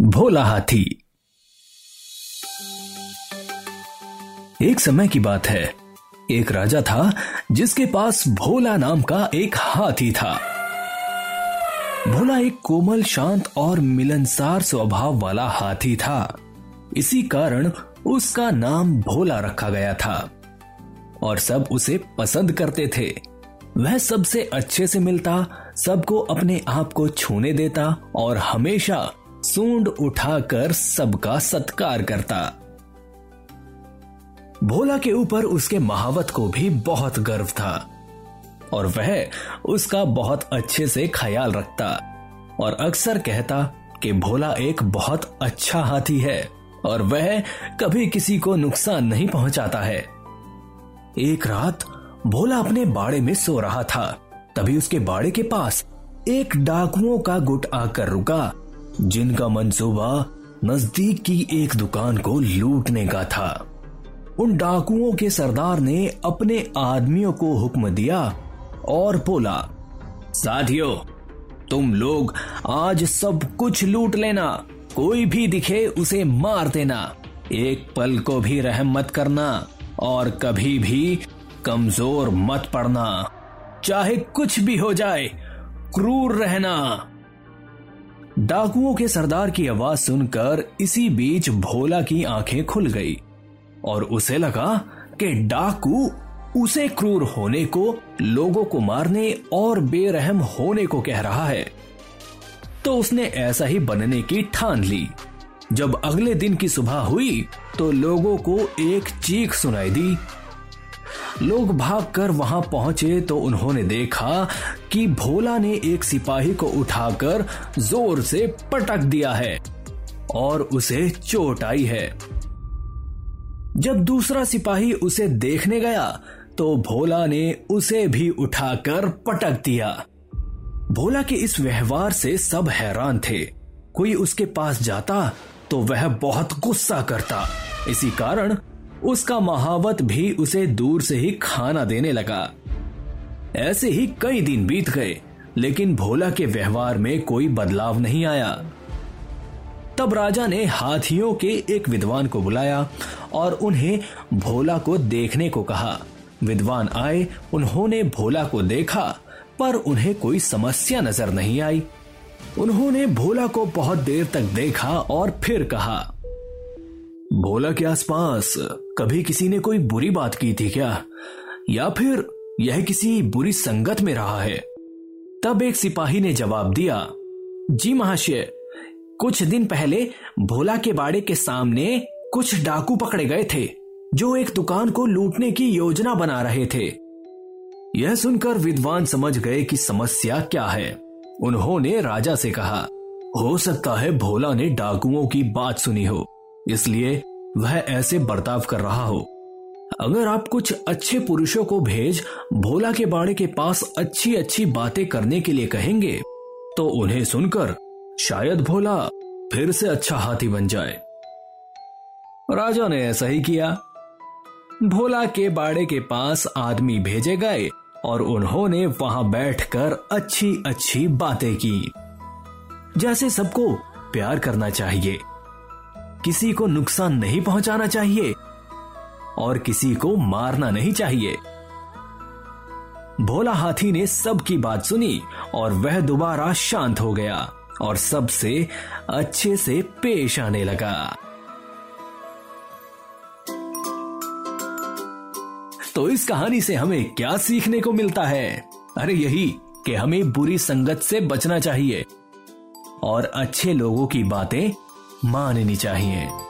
भोला हाथी। एक समय की बात है। एक राजा था, जिसके पास भोला नाम का एक हाथी था। भोला एक कोमल, शांत और मिलनसार स्वभाव वाला हाथी था। इसी कारण उसका नाम भोला रखा गया था। और सब उसे पसंद करते थे। वह सबसे अच्छे से मिलता, सबको अपने आप को छूने देता और हमेशा सूंड उठाकर सबका सत्कार करता। भोला के ऊपर उसके महावत को भी बहुत गर्व था और वह उसका बहुत अच्छे से ख्याल रखता और अक्सर कहता कि भोला एक बहुत अच्छा हाथी है और वह कभी किसी को नुकसान नहीं पहुंचाता है। एक रात भोला अपने बाड़े में सो रहा था। तभी उसके बाड़े के पास एक डाकुओं का गुट आकर रुका, जिनका मंसूबा नज़दीक की एक दुकान को लूटने का था। उन डाकुओं के सरदार ने अपने आदमियों को हुक्म दिया और बोला, साथियों, तुम लोग आज सब कुछ लूट लेना। कोई भी दिखे उसे मार देना। एक पल को भी रहम मत करना और कभी भी कमज़ोर मत पड़ना। चाहे कुछ भी हो जाए, क्रूर रहना। डाकुओं के सरदार की आवाज़ सुनकर इसी बीच भोला की आँखें खुल गई और उसे लगा कि डाकू उसे क्रूर होने को, लोगों को मारने और बेरहम होने को कह रहा है। तो उसने ऐसा ही बनने की ठान ली। जब अगले दिन की सुबह हुई तो लोगों को एक चीख सुनाई दी लोग भागकर वहाँ पहुँचे तो उन्होंने देखा कि भोला ने एक सिपाही को उठाकर ज़ोर से पटक दिया है और उसे चोट आई है। जब दूसरा सिपाही उसे देखने गया तो भोला ने उसे भी उठाकर पटक दिया। भोला के इस व्यवहार से सब हैरान थे। कोई उसके पास जाता तो वह बहुत गुस्सा करता। इसी कारण उसका महावत भी उसे दूर से ही खाना देने लगा। ऐसे ही कई दिन बीत गए, लेकिन भोला के व्यवहार में कोई बदलाव नहीं आया। तब राजा ने हाथियों के एक विद्वान को बुलाया और उन्हें भोला को देखने को कहा। विद्वान आए, उन्होंने भोला को देखा, पर उन्हें कोई समस्या नज़र नहीं आई। उन्होंने भोला को बहुत देर तक देखा और फिर कहा भोला के आसपास कभी किसी ने कोई बुरी बात की थी क्या? या फिर यह किसी बुरी संगत में रहा है? तब एक सिपाही ने जवाब दिया, जी महाशय, कुछ दिन पहले भोला के बाड़े के सामने कुछ डाकू पकड़े गए थे, जो एक दुकान को लूटने की योजना बना रहे थे। यह सुनकर विद्वान समझ गए कि समस्या क्या है। उन्होंने राजा से कहा, हो सकता है भोला ने डाकुओं की बात सुनी हो। इसलिए वह ऐसे बर्ताव कर रहा हो। अगर आप कुछ अच्छे पुरुषों को भेज, भोला के बाड़े के पास अच्छी अच्छी बातें करने के लिए कहेंगे तो उन्हें सुनकर शायद भोला फिर से अच्छा हाथी बन जाए। राजा ने ऐसा ही किया। भोला के बाड़े के पास आदमी भेजे गए और उन्होंने वहाँ बैठकर अच्छी अच्छी बातें की। जैसे सबको प्यार करना चाहिए। किसी को नुकसान नहीं पहुंचाना चाहिए और किसी को मारना नहीं चाहिए। भोला हाथी ने सबकी बात सुनी और वह दोबारा शांत हो गया और सबसे अच्छे से पेश आने लगा। तो इस कहानी से हमें क्या सीखने को मिलता है? अरे यही कि हमें बुरी संगत से बचना चाहिए और अच्छे लोगों की बातें माननी चाहिए।